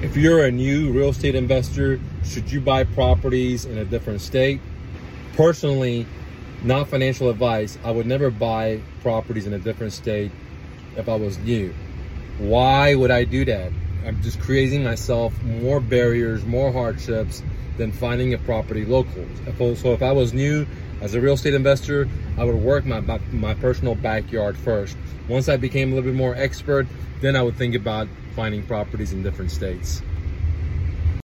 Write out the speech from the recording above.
If you're a new real estate investor, should you buy properties in a different state? Personally, not financial advice, I would never buy properties in a different state if I was new. Why would I do that? I'm just creating myself more barriers, more hardships than finding a property local. So if I was new as a real estate investor, I would work my, my personal backyard first. Once I became a little bit more expert, then I would think about finding properties in different states.